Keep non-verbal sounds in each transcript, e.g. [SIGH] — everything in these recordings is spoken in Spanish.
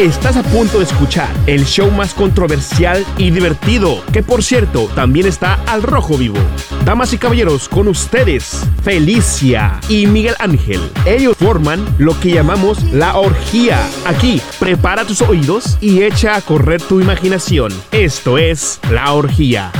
Estás a punto de escuchar el show más controversial y divertido, que por cierto también está al rojo vivo. Damas y caballeros, con ustedes, Felicia y Miguel Ángel. Ellos forman lo que llamamos la orgía. Aquí, prepara tus oídos y echa a correr tu imaginación. Esto es la orgía.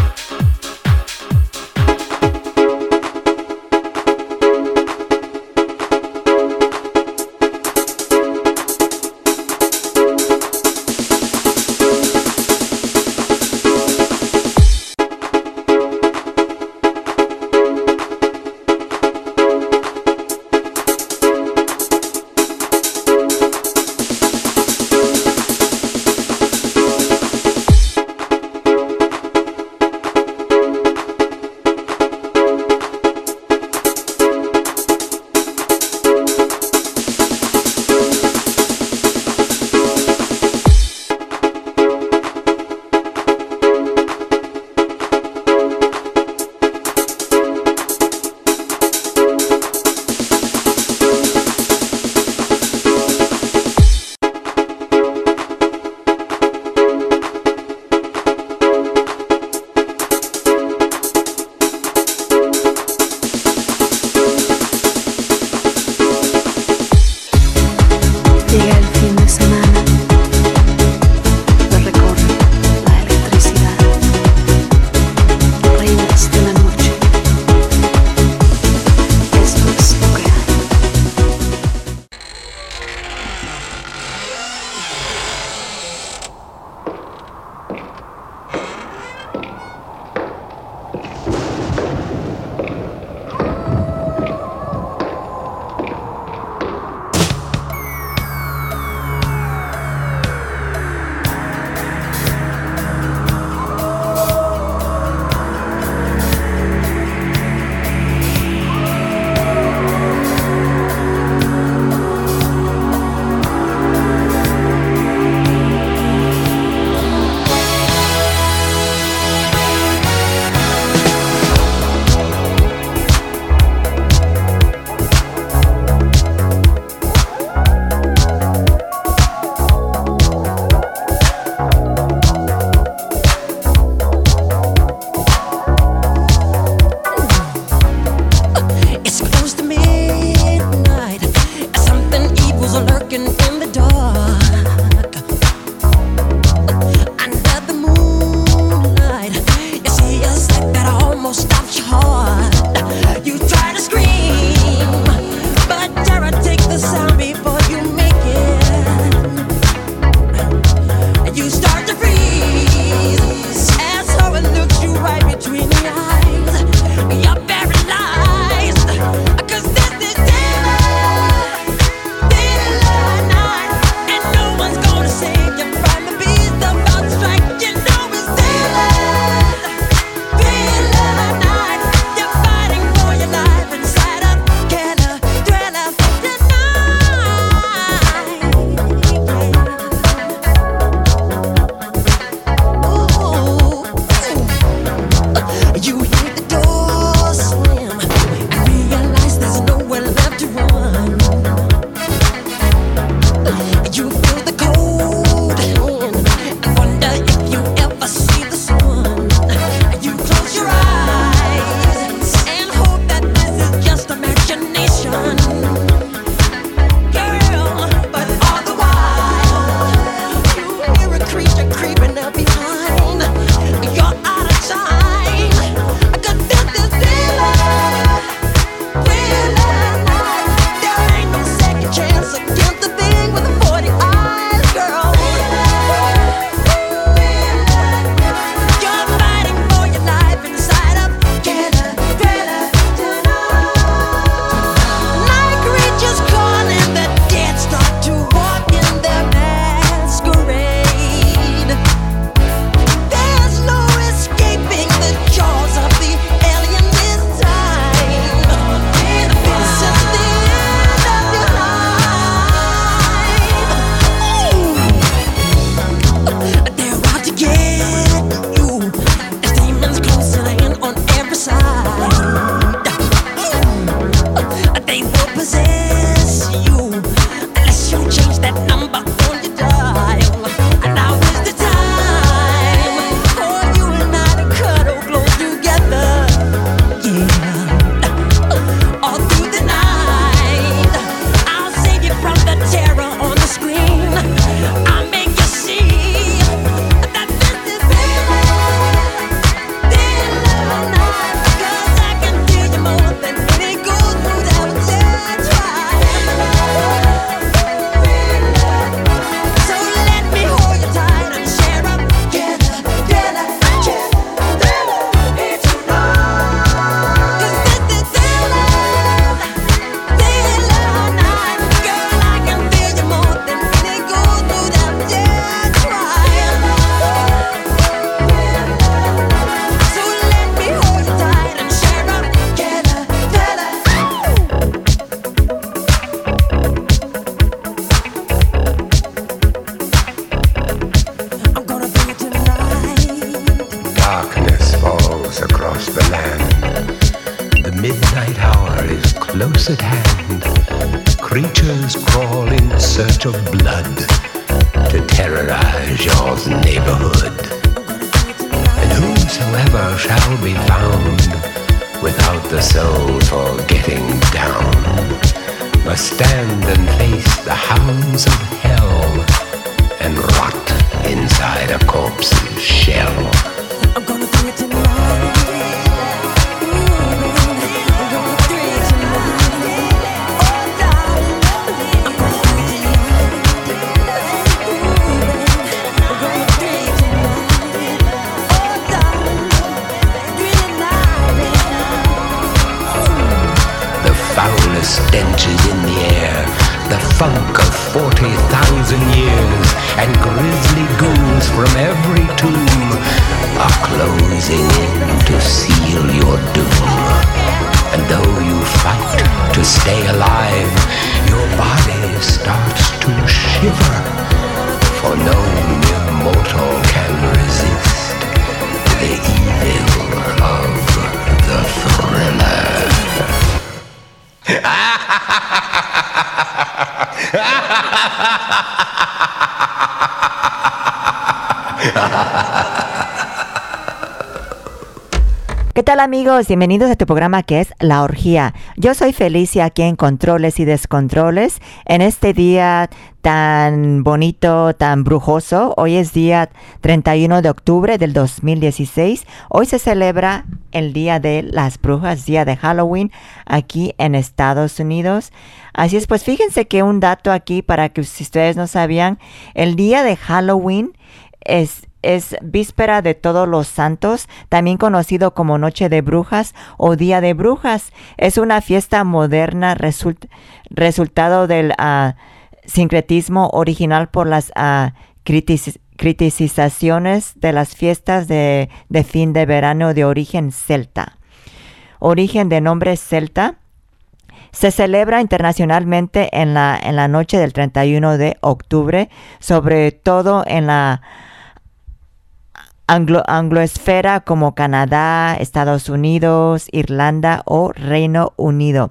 In to seal your doom. And though you fight to stay alive, your body starts to shiver, for no mere mortal can resist the evil of the thriller. [LAUGHS] ¿Qué tal amigos? Bienvenidos a este programa que es La Orgía. Yo soy Felicia aquí en Controles y Descontroles. En este día tan bonito, tan brujoso, hoy es día 31 de octubre del 2016. Hoy se celebra el Día de las Brujas, Día de Halloween aquí en Estados Unidos. Así es, pues fíjense que un dato aquí para que si ustedes no sabían, el Día de Halloween es es víspera de todos los santos, también conocido como Noche de Brujas o Día de Brujas. Es una fiesta moderna resultado del ah, sincretismo original por las uh, criticizaciones de las fiestas de, de fin de verano de origen celta. Origen de nombre celta. Se celebra internacionalmente en la, en la noche del 31 de octubre, sobre todo en la anglo, angloesfera como Canadá, Estados Unidos, Irlanda o Reino Unido.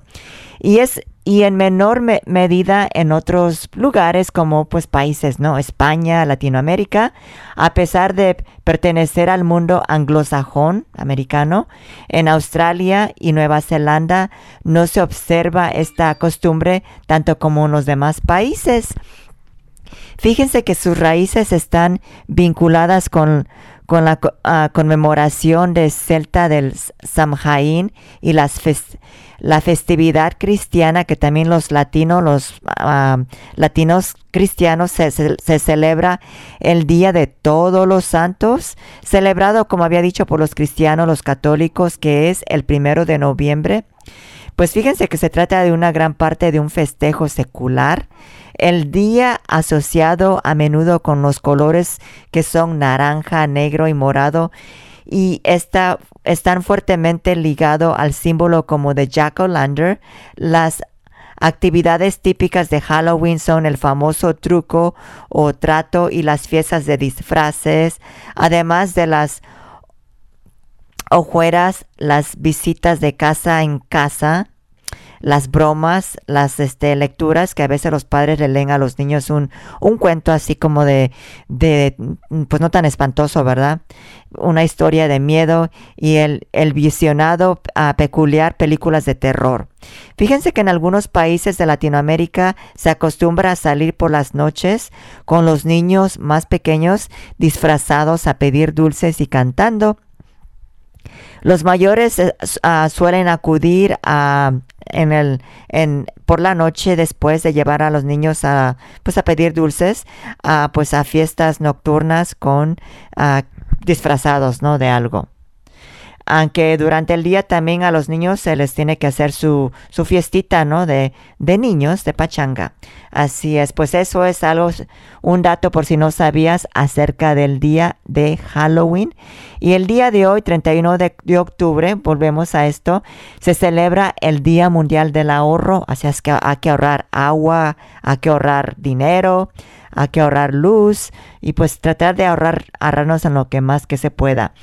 Y es y en menor medida en otros lugares como pues países, ¿no? España, Latinoamérica, a pesar de pertenecer al mundo anglosajón americano, en Australia y Nueva Zelanda no se observa esta costumbre tanto como en los demás países. Fíjense que sus raíces están vinculadas con con la ah, conmemoración de Celta del Samhain y las la festividad cristiana que también los latinos, los ah, latinos cristianos se, se, celebra el Día de Todos los Santos, celebrado como había dicho por los cristianos, los católicos, que es el primero de noviembre. Pues fíjense que se trata de una gran parte de un festejo secular el día asociado a menudo con los colores que son naranja, negro y morado y está, están fuertemente ligado al símbolo como de Jack O'Lantern. Las actividades típicas de Halloween son el famoso truco o trato y las fiestas de disfraces, además de las ojueras, las visitas de casa en casa, las bromas, las este, lecturas que a veces los padres le leen a los niños un, un cuento así como de, de, pues no tan espantoso, ¿verdad? Una historia de miedo y el, el visionado a peculiar películas de terror. Fíjense que en algunos países de Latinoamérica se acostumbra a salir por las noches con los niños más pequeños disfrazados a pedir dulces y cantando. Los mayores eh, ah, suelen acudir a, en el, en, por la noche después de llevar a los niños a, pues a pedir dulces, a, pues a fiestas nocturnas con disfrazados, ¿no? De algo aunque durante el día también a los niños se les tiene que hacer su, su fiestita, ¿no? De, de niños, de pachanga. Así es, pues eso es algo, un dato por si no sabías acerca del día de Halloween. Y el día de hoy, 31 de, de octubre, volvemos a esto, se celebra el Día Mundial del Ahorro, así es que hay que ahorrar agua, hay que ahorrar dinero, hay que ahorrar luz y pues tratar de ahorrar, ahorrarnos en lo que más que se pueda.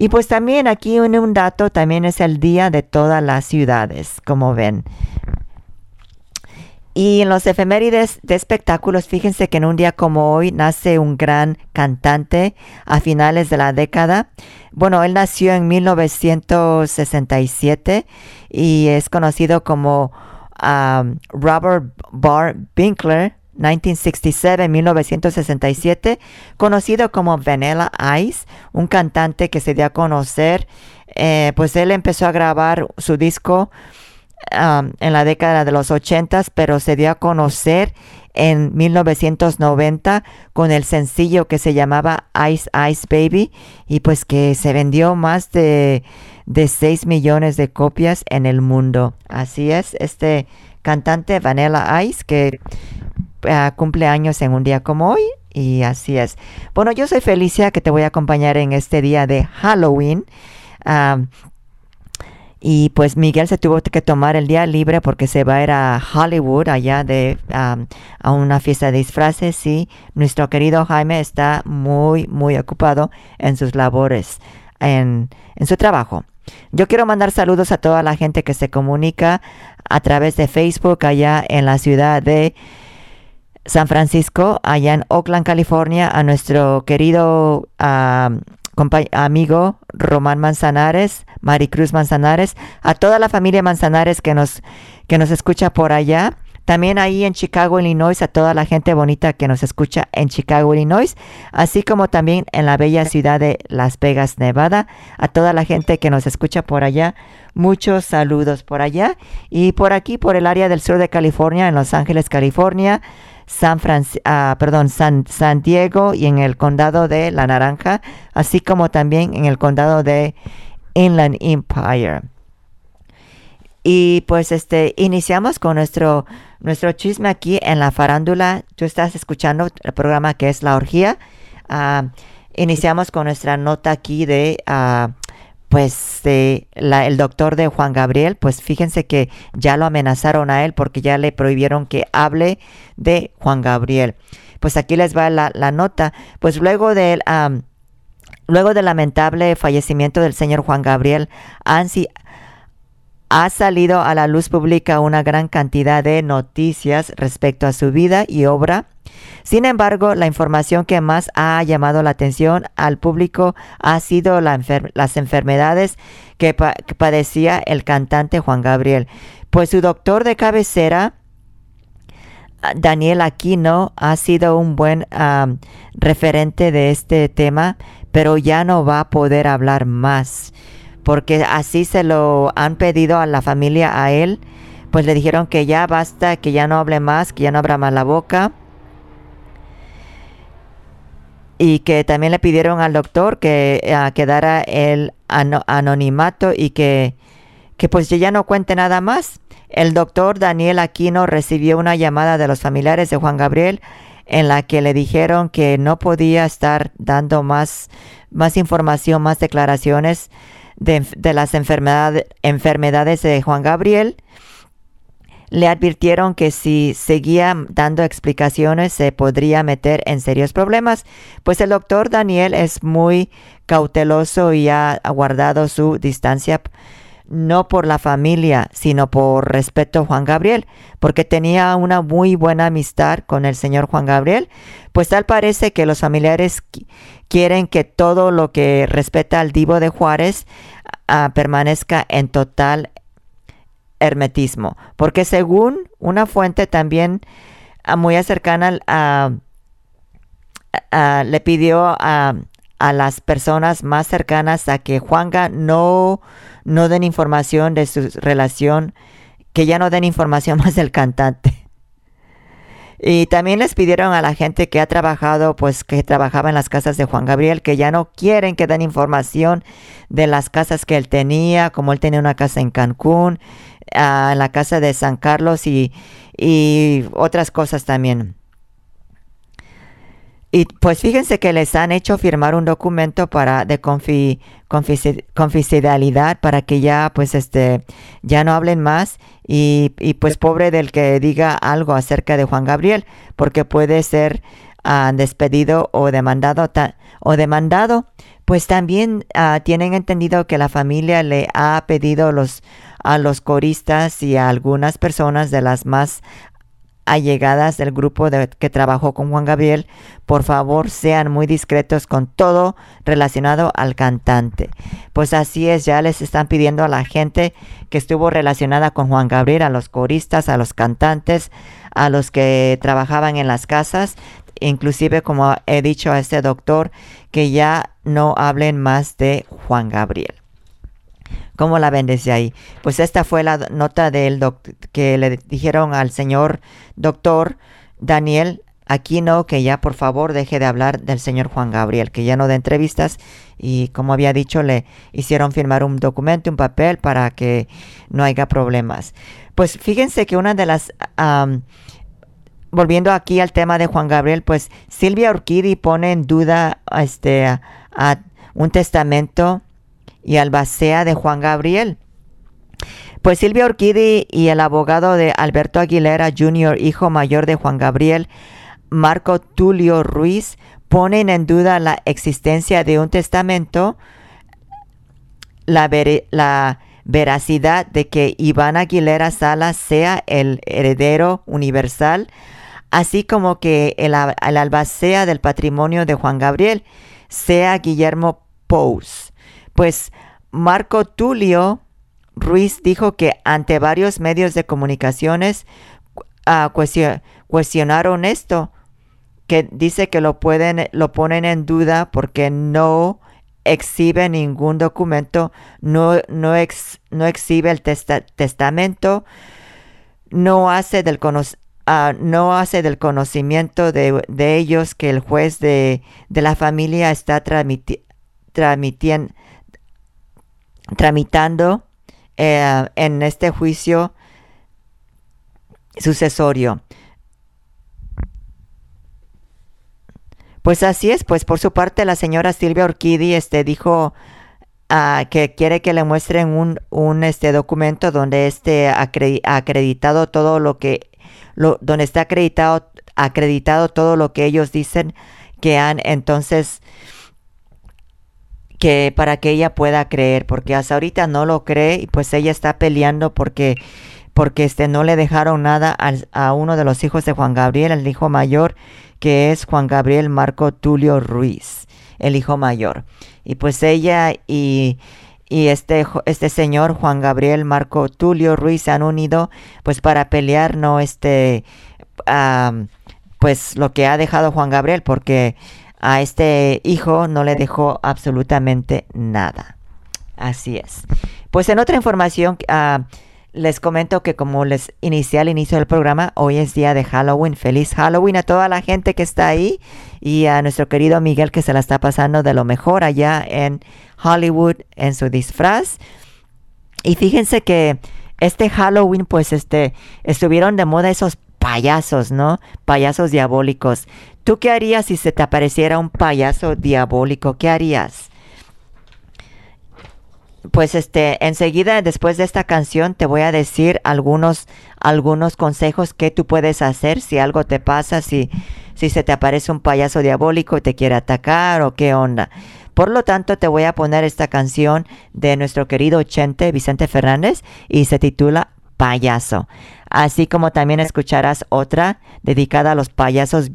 Y pues también aquí en un dato, también es el día de todas las ciudades, como ven. Y en los efemérides de espectáculos, fíjense que en un día como hoy nace un gran cantante a finales de la década. Bueno, él nació en 1967 y es conocido como um, Robert Barr Binkler, 1967-1967, conocido como Vanilla Ice, un cantante que se dio a conocer. Eh, pues él empezó a grabar su disco en la década de los 80, pero se dio a conocer en 1990 con el sencillo que se llamaba Ice Ice Baby y pues que se vendió más de, de 6 millones de copias en el mundo. Así es, este cantante Vanilla Ice que uh, cumple años en un día como hoy y así es. Bueno, yo soy Felicia que te voy a acompañar en este día de Halloween. Y pues Miguel se tuvo que tomar el día libre porque se va a ir a Hollywood allá de a una fiesta de disfraces y nuestro querido Jaime está muy muy ocupado en sus labores, en, en su trabajo. Yo quiero mandar saludos a toda la gente que se comunica a través de Facebook allá en la ciudad de San Francisco, allá en Oakland, California, a nuestro querido amigo Román Manzanares, Maricruz Manzanares, a toda la familia Manzanares que nos, que nos escucha por allá. También ahí en Chicago, Illinois, a toda la gente bonita que nos escucha en Chicago, Illinois, así como también en la bella ciudad de Las Vegas, Nevada, a toda la gente que nos escucha por allá. Muchos saludos por allá y por aquí, por el área del sur de California, en Los Ángeles, California. San, ah, perdón, San, San Diego y en el condado de La Naranja, así como también en el condado de Inland Empire. Y pues este iniciamos con nuestro nuestro chisme aquí en la farándula. Tú estás escuchando el programa que es La Orgía. Ah, iniciamos con nuestra nota aquí de uh, pues el doctor de Juan Gabriel, pues fíjense que ya lo amenazaron a él porque ya le prohibieron que hable de Juan Gabriel. Pues aquí les va la, nota. Pues luego del, luego del lamentable fallecimiento del señor Juan Gabriel, ANSI ha salido a la luz pública una gran cantidad de noticias respecto a su vida y obra sin embargo, la información que más ha llamado la atención al público ha sido las enfermedades que, padecía el cantante Juan Gabriel. Pues su doctor de cabecera, Daniel Aquino, ha sido un buen referente de este tema, pero ya no va a poder hablar más, porque así se lo han pedido a la familia a él, pues le dijeron que ya basta, que ya no hable más, que ya no abra más la boca y que también le pidieron al doctor que uh, quedara el anonimato y que, que pues ya no cuente nada más. El doctor Daniel Aquino recibió una llamada de los familiares de Juan Gabriel en la que le dijeron que no podía estar dando más, más información, más declaraciones de, de las enfermedades de Juan Gabriel le advirtieron que si seguía dando explicaciones se podría meter en serios problemas, pues el doctor Daniel es muy cauteloso y ha guardado su distancia no por la familia, sino por respeto a Juan Gabriel, porque tenía una muy buena amistad con el señor Juan Gabriel, pues tal parece que los familiares quieren que todo lo que respeta al divo de Juárez ah, permanezca en total hermetismo, porque según una fuente también ah, muy cercana a, le pidió a, a, las personas más cercanas a que Juanga no, no den información de su relación, que ya no den información [LAUGHS] más del cantante. Y también les pidieron a la gente que ha trabajado, pues que trabajaba en las casas de Juan Gabriel, que ya no quieren que den información de las casas que él tenía, como él tenía una casa en Cancún, en la casa de San Carlos y, otras cosas también. Y pues fíjense que les han hecho firmar un documento para de confidencialidad para que ya pues este ya no hablen más y, pues pobre del que diga algo acerca de Juan Gabriel porque puede ser ah, despedido o demandado, o demandado, pues también ah, tienen entendido que la familia le ha pedido los, a los coristas y a algunas personas de las más allegadas del grupo de, que trabajó con Juan Gabriel, por favor sean muy discretos con todo relacionado al cantante. Pues así es, ya les están pidiendo a la gente que estuvo relacionada con Juan Gabriel, a los coristas, a los cantantes, a los que trabajaban en las casas, inclusive como he dicho a este doctor, que ya no hablen más de Juan Gabriel. ¿Cómo la ven desde ahí? Pues esta fue la nota del que le dijeron al señor doctor Daniel Aquino que ya por favor deje de hablar del señor Juan Gabriel, que ya no de entrevistas y como había dicho le hicieron firmar un documento, un papel para que no haya problemas. Pues fíjense que una de las... volviendo aquí al tema de Juan Gabriel, pues Silvia Urquidi pone en duda este, a un testamento y albacea de Juan Gabriel. Pues Silvia Orquidi y el abogado de Alberto Aguilera Jr., hijo mayor de Juan Gabriel, Marco Tulio Ruiz, ponen en duda la existencia de un testamento, la, la veracidad de que Iván Aguilera Salas sea el heredero universal, así como que el, el albacea del patrimonio de Juan Gabriel sea Guillermo Pous. Pues Marco Tulio Ruiz dijo que ante varios medios de comunicaciones uh, cuestionaron esto, que dice que lo pueden, lo ponen en duda porque no exhibe ningún documento, no, no, no exhibe el testamento, no hace del uh, no hace del conocimiento de, de, ellos que el juez de, de la familia está transmitiendo tramitando eh, en este juicio sucesorio. Pues así es, pues por su parte la señora Silvia Orquidi este, dijo uh, que quiere que le muestren un, un este documento donde esté acreditado todo lo que, lo, donde está acreditado, acreditado todo lo que ellos dicen que han entonces que para que ella pueda creer, porque hasta ahorita no lo cree y pues ella está peleando porque porque este no le dejaron nada a uno de los hijos de Juan Gabriel, el hijo mayor, que es Juan Gabriel Marco Tulio Ruiz, el hijo mayor. Y pues ella y, y este, este señor Juan Gabriel Marco Tulio Ruiz se han unido pues para pelear no este pues lo que ha dejado Juan Gabriel porque a este hijo no le dejó absolutamente nada. Así es. Pues en otra información, uh, les comento que como les inicié al inicio del programa, hoy es día de Halloween. Feliz Halloween a toda la gente que está ahí y a nuestro querido Miguel que se la está pasando de lo mejor allá en Hollywood en su disfraz. Y fíjense que este Halloween, pues este, estuvieron de moda esos payasos, ¿no? Payasos diabólicos. ¿Tú qué harías si se te apareciera un payaso diabólico? ¿Qué harías? Pues este, enseguida después de esta canción te voy a decir algunos, algunos consejos que tú puedes hacer si algo te pasa, si, si se te aparece un payaso diabólico y te quiere atacar o qué onda. Por lo tanto, te voy a poner esta canción de nuestro querido Chente Vicente Fernández y se titula Payaso así como también escucharás otra dedicada a los payasos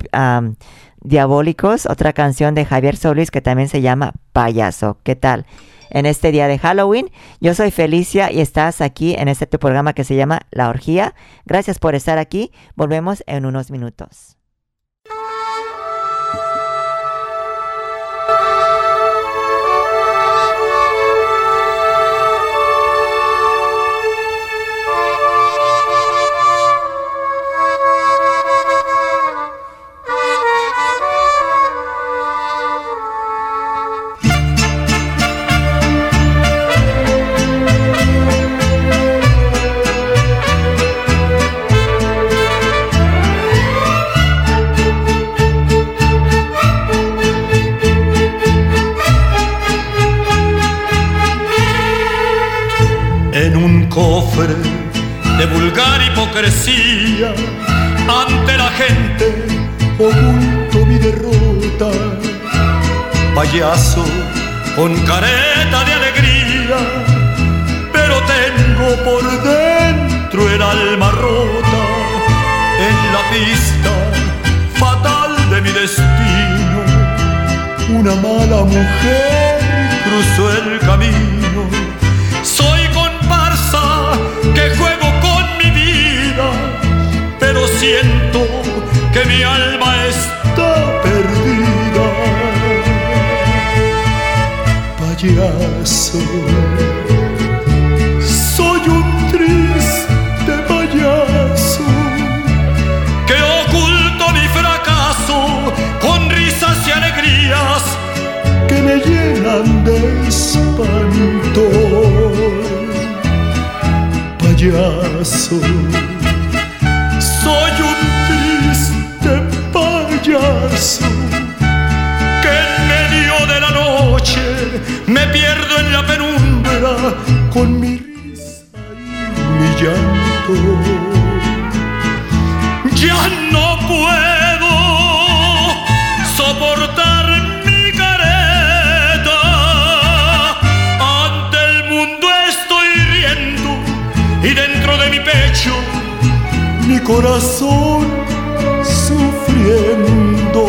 diabólicos, otra canción de Javier Solís que también se llama Payaso. ¿Qué tal? En este día de Halloween, yo soy Felicia y estás aquí en este programa que se llama La Orgía. Gracias por estar aquí. Volvemos en unos minutos. Hipocresía ante la gente oculto mi payaso con careta de alegría, pero tengo por dentro el alma rota en la pista fatal de mi destino. Una mala mujer cruzó el camino. Mi alma está perdida. Payaso, soy un triste payaso que oculto mi fracaso con risas y alegrías que me llenan de espanto. Payaso, corazón sufriendo.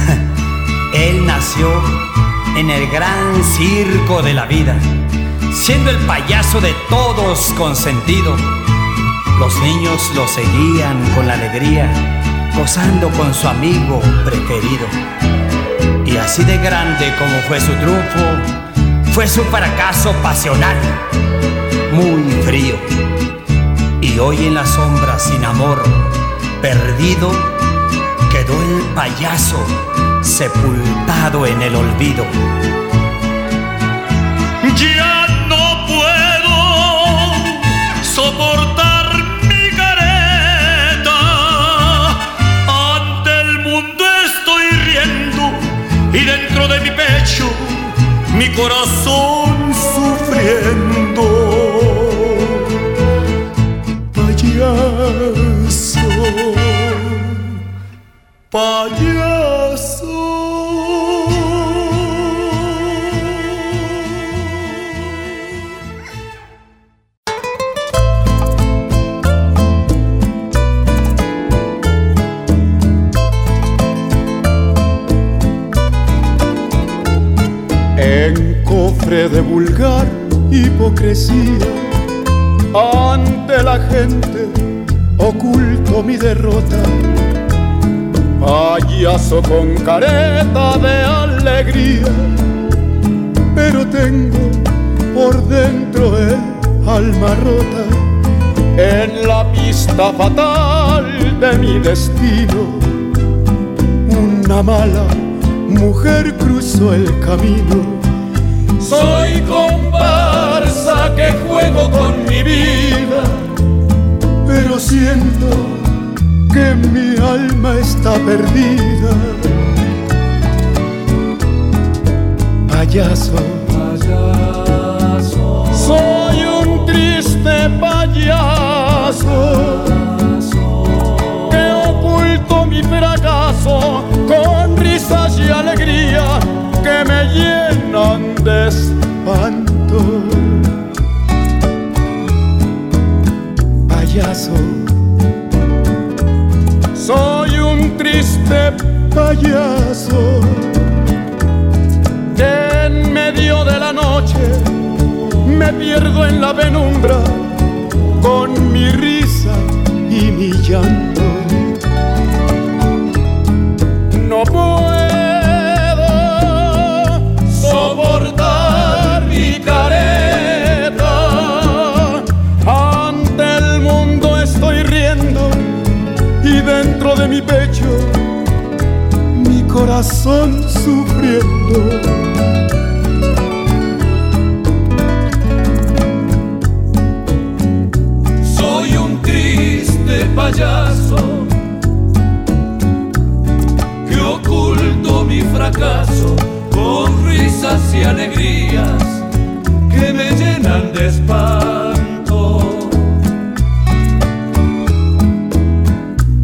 [LAUGHS] Él nació en el gran circo de la vida, siendo el payaso de todos consentido. Los niños lo seguían con la alegría, gozando con su amigo preferido. Y así de grande como fue su triunfo, fue su fracaso pasional, muy frío. Y hoy en la sombra sin amor, perdido, quedó el payaso sepultado en el olvido. Ya no puedo soportar mi careta. Ante el mundo estoy riendo y dentro de mi pecho mi corazón sufriendo. Payaso, payaso. En cofre de vulgar hipocresía, ante la gente oculto mi derrota. Payaso con careta de alegría, pero tengo por dentro el alma rota. En la pista fatal de mi destino, una mala mujer cruzó el camino. Soy comparsa que juego con mi vida, pero siento que mi alma está perdida. Payaso, soy un triste payaso. que oculto mi fracaso con risas y alegría que me llenan de en medio de la noche me pierdo en la penumbra con mi risa y mi llanto. No puedo soportar mi careta. Ante el mundo estoy riendo y dentro de mi pecho corazón sufriendo. Soy un triste payaso que oculto mi fracaso con risas y alegrías que me llenan de espanto.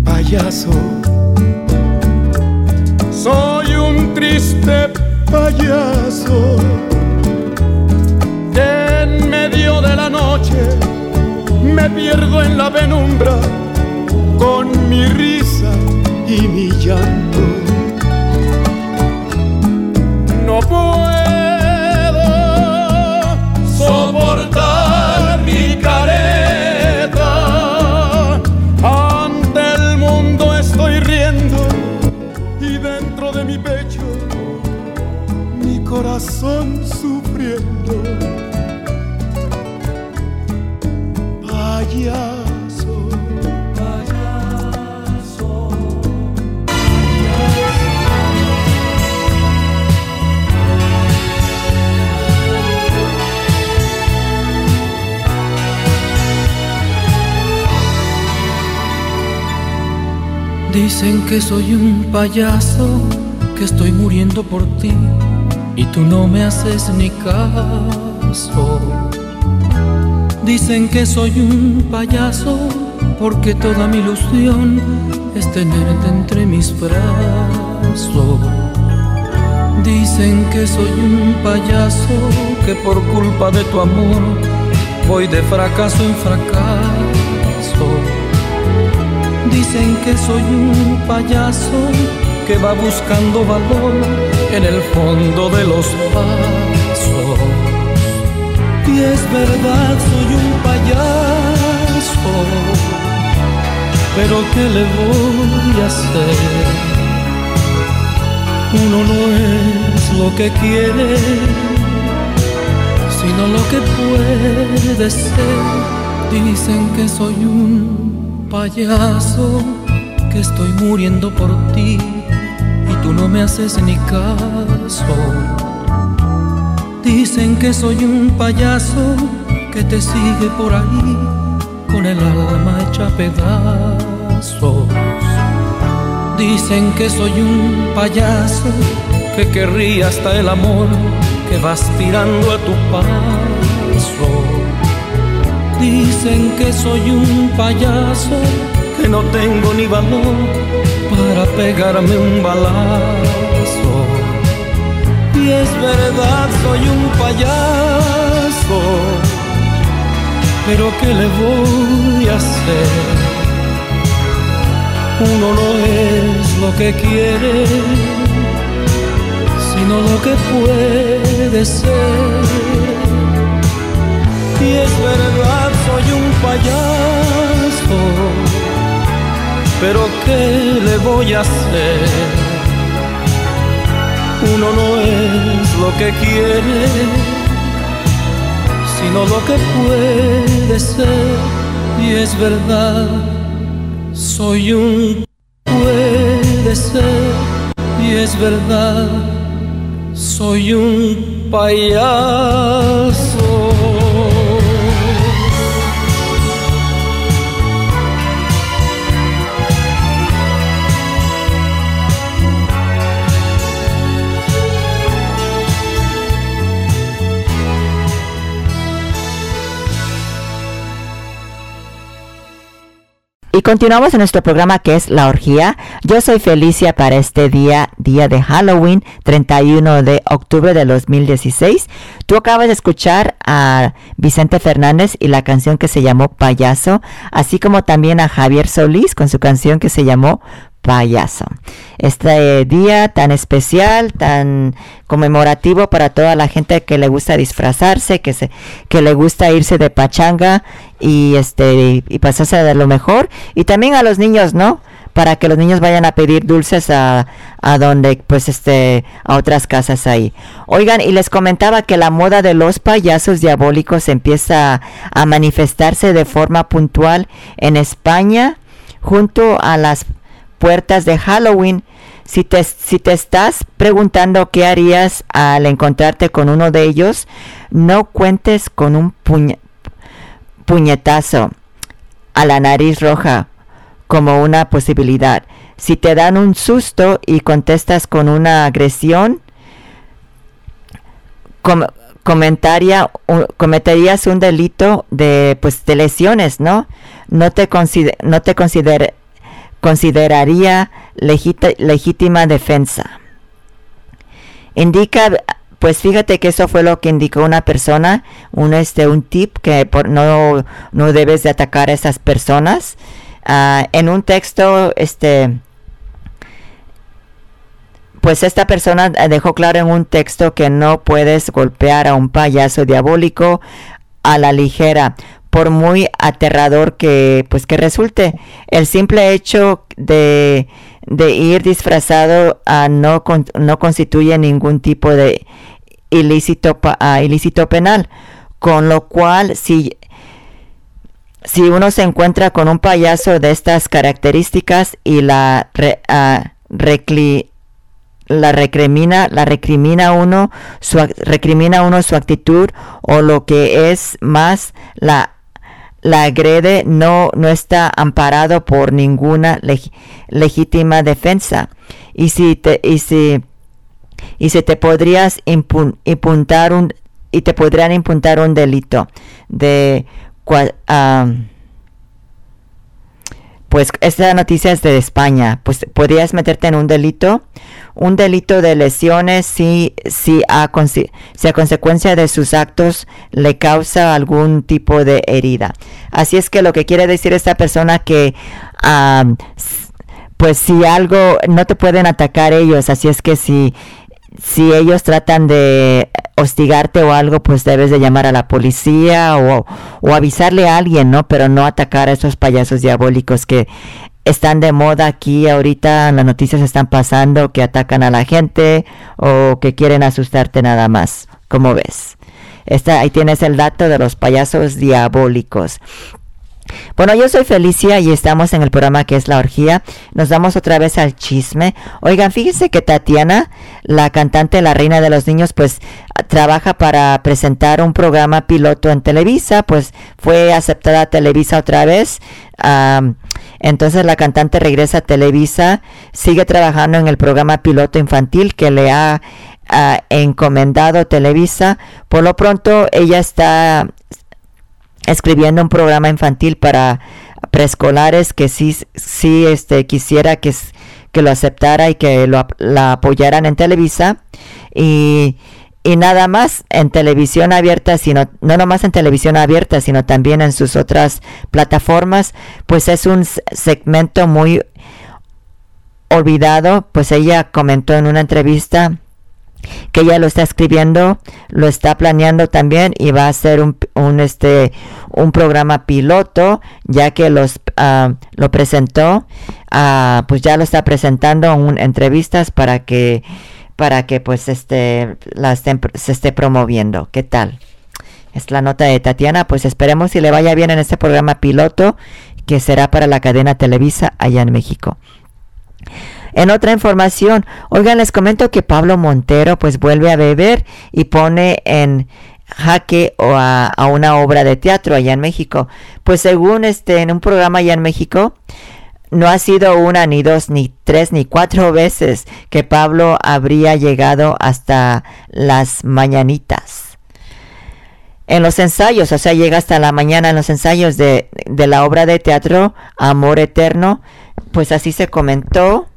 Payaso, en medio de la noche me pierdo en la penumbra con mi risa y mi llanto. No puedo corazón sufriendo. Payaso, payaso. Dicen que soy un payaso, que estoy muriendo por ti y tú no me haces ni caso. Dicen que soy un payaso porque toda mi ilusión es tenerte entre mis brazos. Dicen que soy un payaso que por culpa de tu amor voy de fracaso en fracaso. Dicen que soy un payaso que va buscando valor en el fondo de los pasos. Y es verdad, soy un payaso, pero ¿qué le voy a hacer? Uno no es lo que quiere, sino lo que puede ser. Dicen que soy un payaso, que estoy muriendo por ti tú no me haces ni caso. Dicen que soy un payaso que te sigue por ahí con el alma hecha pedazos. Dicen que soy un payaso que querría hasta el amor que vas tirando a tu paso. Dicen que soy un payaso que no tengo ni valor para pegarme un balazo. Y es verdad, soy un payaso, pero ¿qué le voy a hacer? Uno no es lo que quiere, sino lo que puede ser. Y es verdad, soy un payaso, pero ¿qué le voy a hacer? Uno no es lo que quiere, sino lo que puede ser. Y es verdad, soy un puede ser. Y es verdad, soy un payaso. Y continuamos en nuestro programa que es La Orgía. Yo soy Felicia para este día, día de Halloween, 31 de octubre de 2016. Tú acabas de escuchar a Vicente Fernández y la canción que se llamó Payaso, así como también a Javier Solís con su canción que se llamó payaso. Este día tan especial, tan conmemorativo para toda la gente que le gusta disfrazarse, que se, que le gusta irse de pachanga y este y pasarse de lo mejor y también a los niños, ¿no? Para que los niños vayan a pedir dulces a, a donde pues este a otras casas ahí. Oigan, y les comentaba que la moda de los payasos diabólicos empieza a manifestarse de forma puntual en España junto a las puertas de Halloween. Si te, si te estás preguntando qué harías al encontrarte con uno de ellos, no cuentes con un puñe- puñetazo a la nariz roja como una posibilidad. Si te dan un susto y contestas con una agresión, com- comentaria, u- cometerías un delito de, pues, de lesiones, ¿no? No te, consider- no te consider- consideraría legítima defensa. indica pues fíjate que eso fue lo que indicó una persona, un este un tip que por, no no debes de atacar a esas personas. Ah, en un texto este pues esta persona dejó claro en un texto que no puedes golpear a un payaso diabólico a la ligera, por muy aterrador que pues que resulte. El simple hecho de, de ir disfrazado a no, no constituye ningún tipo de ilícito, ilícito penal, con lo cual si si uno se encuentra con un payaso de estas características y la recli, la recrimina, la recrimina uno, su, recrimina uno su actitud o lo que es más la la agrede no, no está amparado por ninguna legítima defensa. Y si te, y si, y si te podrías impuntar un y te podrían impuntar un delito de pues esta noticia es de España, pues podrías meterte en un delito, un delito de lesiones si, si, a, si a consecuencia de sus actos le causa algún tipo de herida. Así es que lo que quiere decir esta persona que pues si algo no te pueden atacar ellos, así es que si si ellos tratan de hostigarte o algo, pues debes de llamar a la policía o, avisarle a alguien, ¿no? Pero no atacar a esos payasos diabólicos que están de moda aquí ahorita, las noticias están pasando que atacan a la gente o que quieren asustarte nada más. ¿Cómo ves? Esta, ahí tienes el dato de los payasos diabólicos. Bueno, yo soy Felicia y estamos en el programa que es La Orgía. Nos damos otra vez al chisme. Oigan, fíjense que Tatiana, la cantante La Reina de los Niños, pues trabaja para presentar un programa piloto en Televisa, pues fue aceptada a Televisa otra vez. entonces la cantante regresa a Televisa, sigue trabajando en el programa piloto infantil que le ha encomendado Televisa. Por lo pronto ella está escribiendo un programa infantil para preescolares que sí, sí este, quisiera que, que lo aceptara y que lo, la apoyaran en Televisa. Y, y nada más en televisión abierta, sino no nomás en televisión abierta, sino también en sus otras plataformas, pues es un segmento muy olvidado, pues ella comentó en una entrevista que ella lo está escribiendo, lo está planeando también y va a ser un, un este un programa piloto, ya que los ah, lo presentó, uh, pues ya lo está presentando en entrevistas para que para que pues este la se esté promoviendo. ¿Qué tal? Es la nota de Tatiana, pues esperemos si le vaya bien en este programa piloto que será para la cadena Televisa allá en México. En otra información, oigan, les comento que Pablo Montero pues vuelve a beber y pone en jaque o a, una obra de teatro allá en México. Pues según este, en un programa allá en México, no ha sido una, ni dos, ni tres, ni cuatro [LAUGHS] veces que Pablo habría llegado hasta las mañanitas. En los ensayos, o sea, llega hasta la mañana en los ensayos de, de la obra de teatro Amor Eterno, pues así se comentó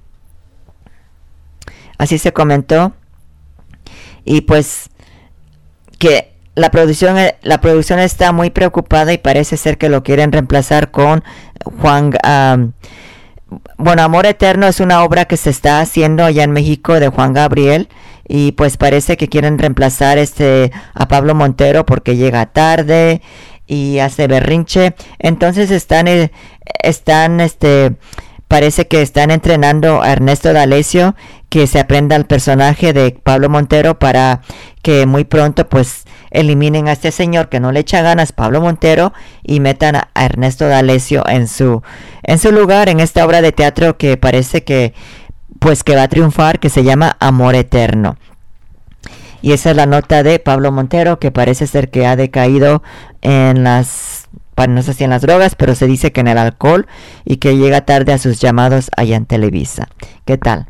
Así se comentó. Y pues que la producción, la producción está muy preocupada y parece ser que lo quieren reemplazar con Juan... bueno, Amor Eterno es una obra que se está haciendo allá en México de Juan Gabriel y pues parece que quieren reemplazar este a Pablo Montero porque llega tarde y hace berrinche. Entonces están eh, están este parece que están entrenando a Ernesto D'Alessio que se aprenda el personaje de Pablo Montero para que muy pronto pues eliminen a este señor que no le echa ganas Pablo Montero y metan a Ernesto D'Alessio en su en su lugar en esta obra de teatro que parece que pues que va a triunfar que se llama Amor Eterno. Y esa es la nota de Pablo Montero que parece ser que ha decaído en las no sé si en las drogas, pero se dice que en el alcohol y que llega tarde a sus llamados allá en Televisa. ¿Qué tal?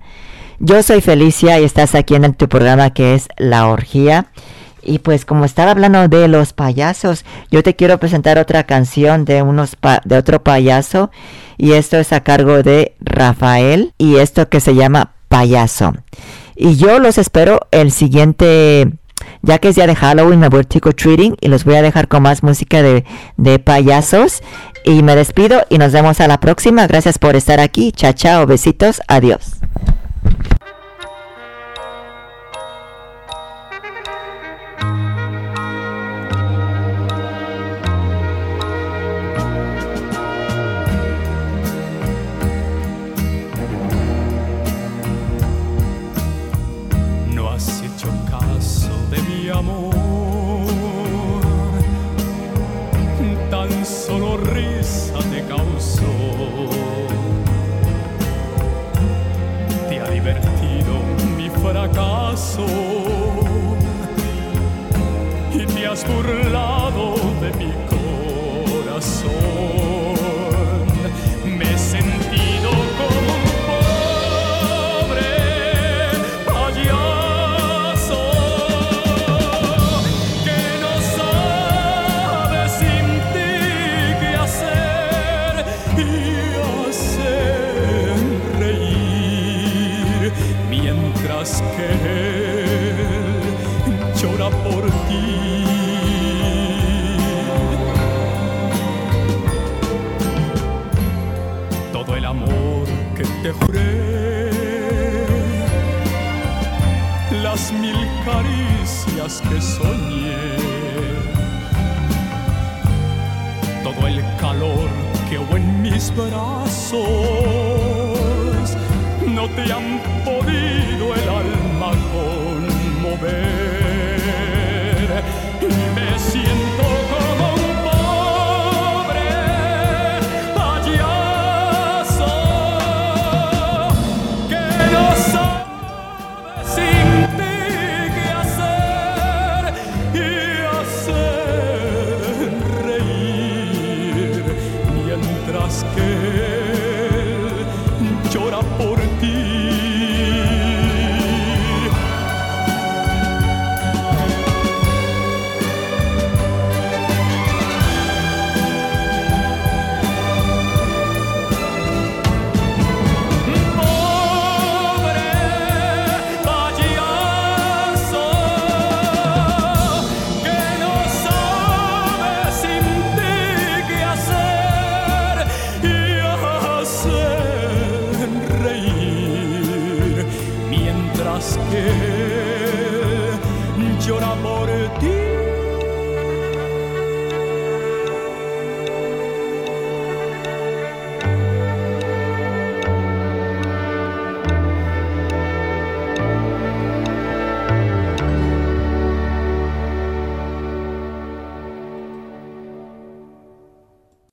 Yo soy Felicia y estás aquí en tu programa que es La Orgía. Y pues como estaba hablando de los payasos, yo te quiero presentar otra canción de unos de otro payaso y esto es a cargo de Rafael y esto que se llama Payaso. Y yo los espero el siguiente, ya que es día de Halloween, me voy trick treating y los voy a dejar con más música de, de payasos. Y me despido y nos vemos a la próxima. Gracias por estar aquí. Chao, chao. Besitos. Adiós.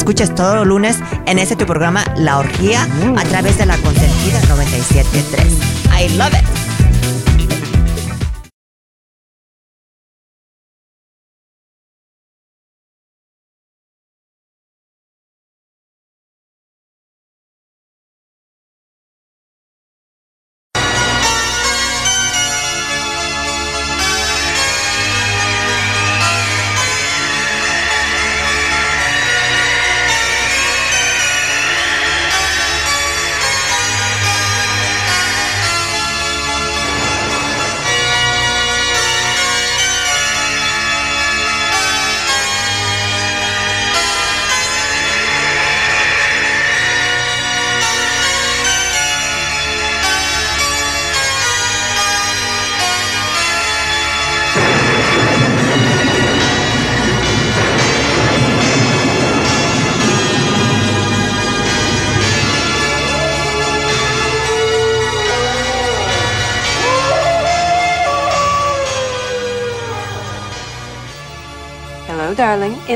Escuchas todos los lunes en ese tu programa La Orgía a través de la consentida 97.3. I love it.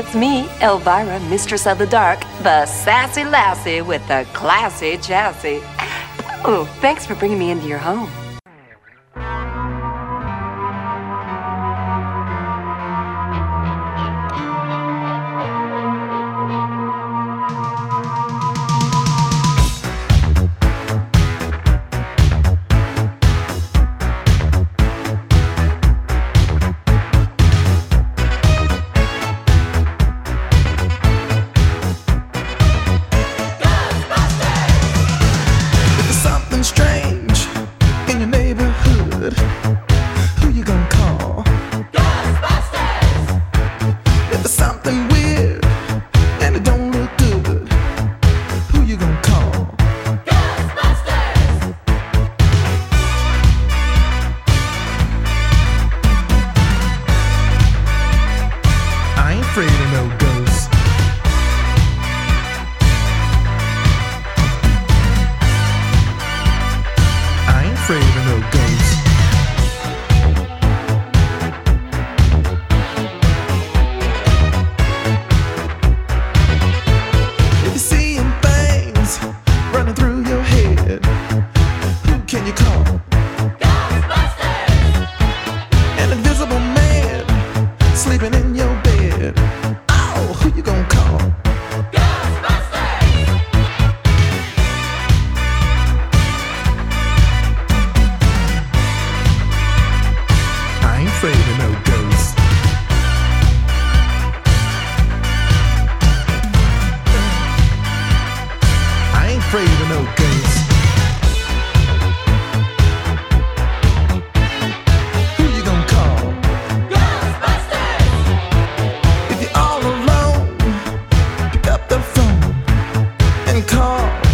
It's me, Elvira, Mistress of the Dark, the sassy lassie with the classy chassis. Oh, thanks for bringing me into your home. call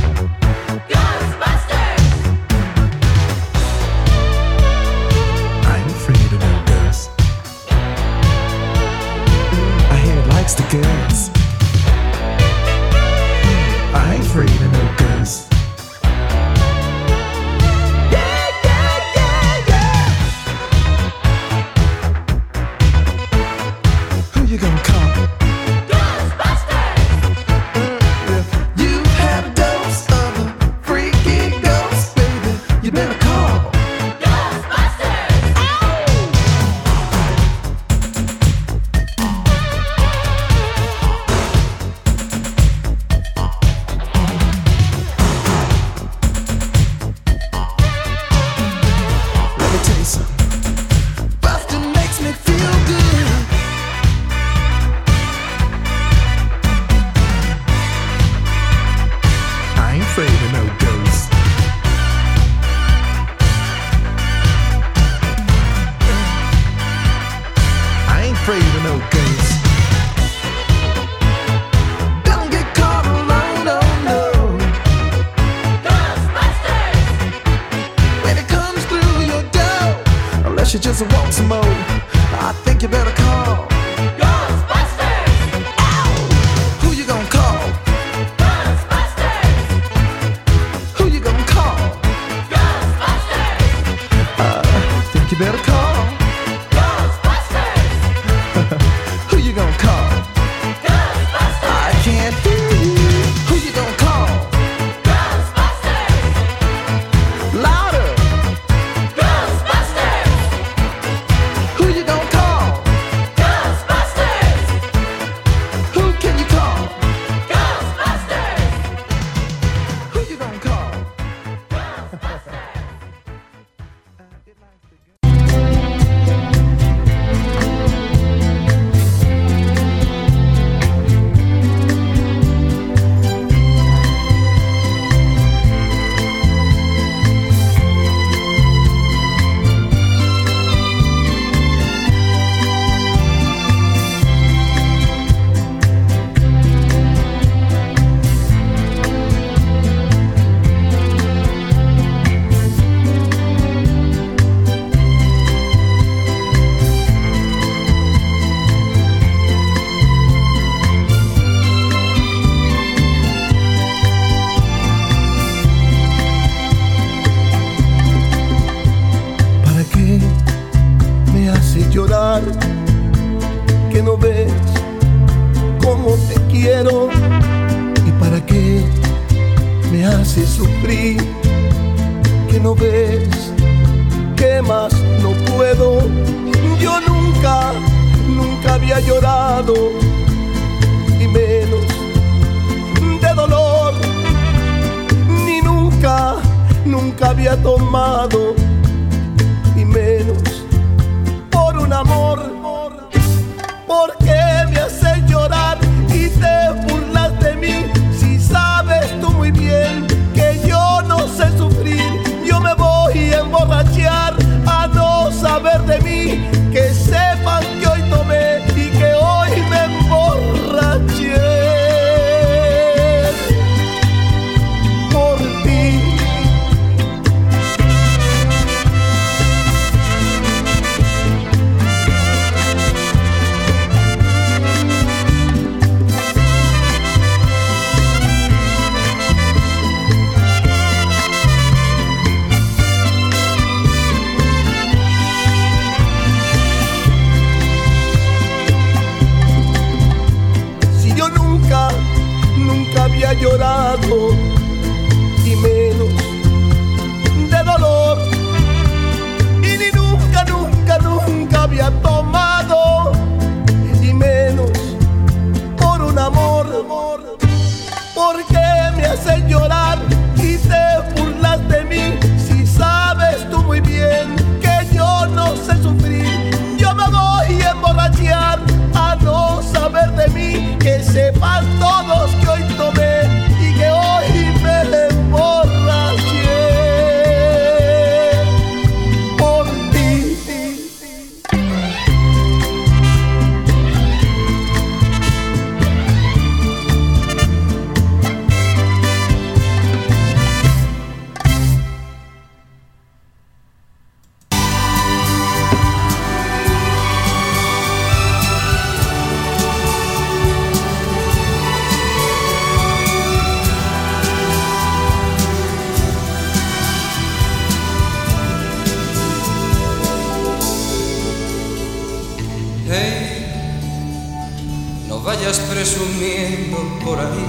presumiendo por ahí,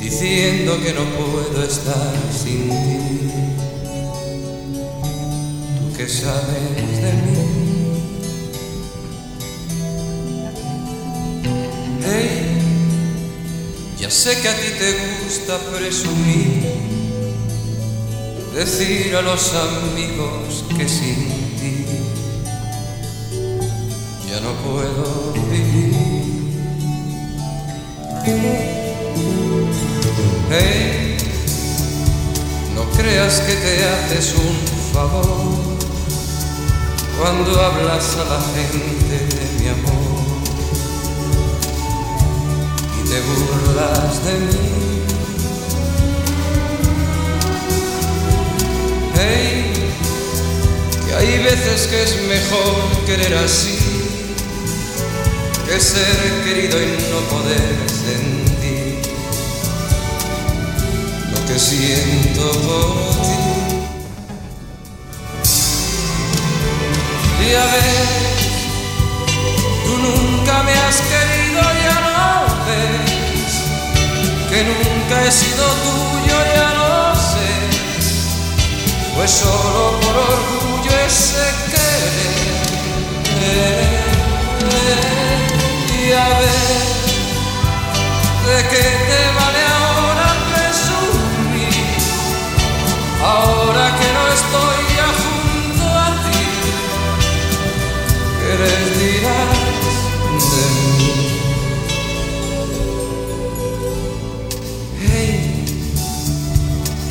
diciendo que no puedo estar sin ti. Tú que sabes de mí. Hey, ya sé que a ti te gusta presumir, decir a los amigos que sin ti no puedo vivir. Hey, no creas que te haces un favor cuando hablas a la gente de mi amor y te burlas de mí. Hey, que hay veces que es mejor querer así que ser querido y no poder sentir lo que siento por ti. Y a ver, tú nunca me has querido, ya lo ves, que nunca he sido tuyo, ya lo sé, pues solo por orgullo ese querer. ¿De qué te vale ahora presumir? Ahora que no estoy ya junto a ti, ¿qué les dirás de mí? Hey,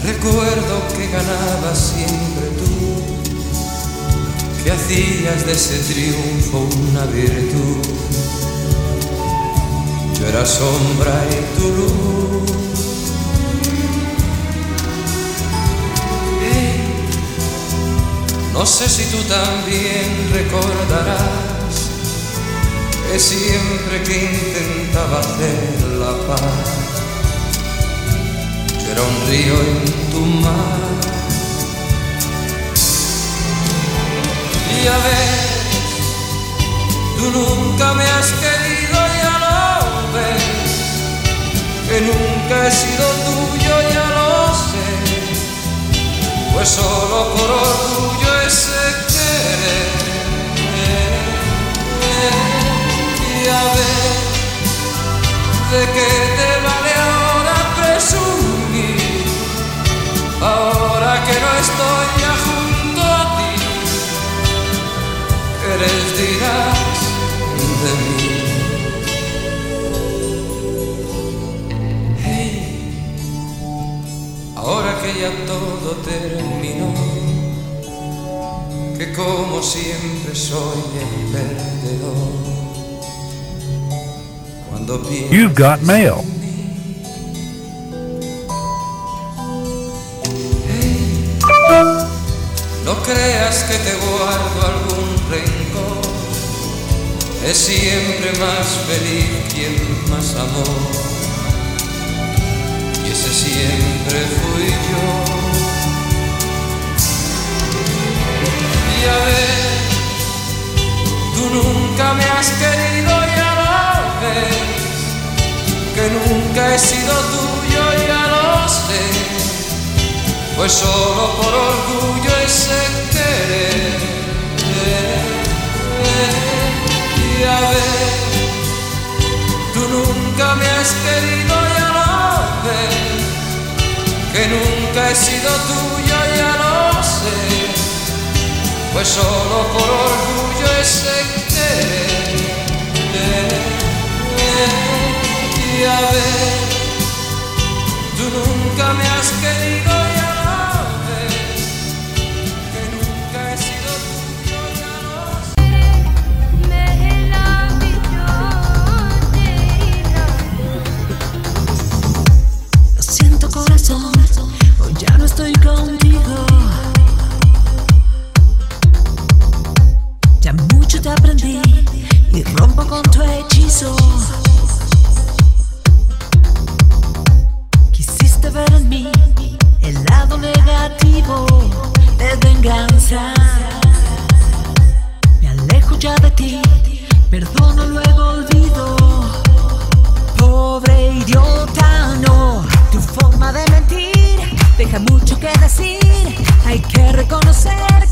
recuerdo que ganabas siempre tú que hacías de ese triunfo una virtud. Era sombra y tu luz. Hey, no sé si tú también recordarás que siempre que intentaba hacer la paz, yo era un río en tu mar. Y a ver, tú nunca me has querido, que nunca he sido tuyo, ya lo sé, pues solo por orgullo ese querer. Y a ver, ¿de qué te vale ahora presumir? Ahora que no estoy ya junto a ti ¿qué les dirás de mí? Ahora que ya todo terminó, que como siempre soy el perdedor. Cuando You've got mail. No creas que te guardo algún rencor. Es siempre más feliz quien más amor. Y ese siempre fui yo. Y a ver, tú nunca me has querido, ya lo ves. Que nunca he sido tuyo, ya lo sé pues solo por orgullo ese querer. Y a ver, tú nunca me has querido, ya lo ves, que nunca he sido tuyo, ya lo sé, pues solo por orgullo ese querer. Y a ver, tú nunca me has querido, estoy contigo. Ya mucho te aprendí y rompo con tu hechizo. Quisiste ver en mí el lado negativo de venganza. Me alejo ya de ti, perdono luego olvido. Pobre idiota, no, tu forma de mentir deja mucho que decir. Hay que reconocer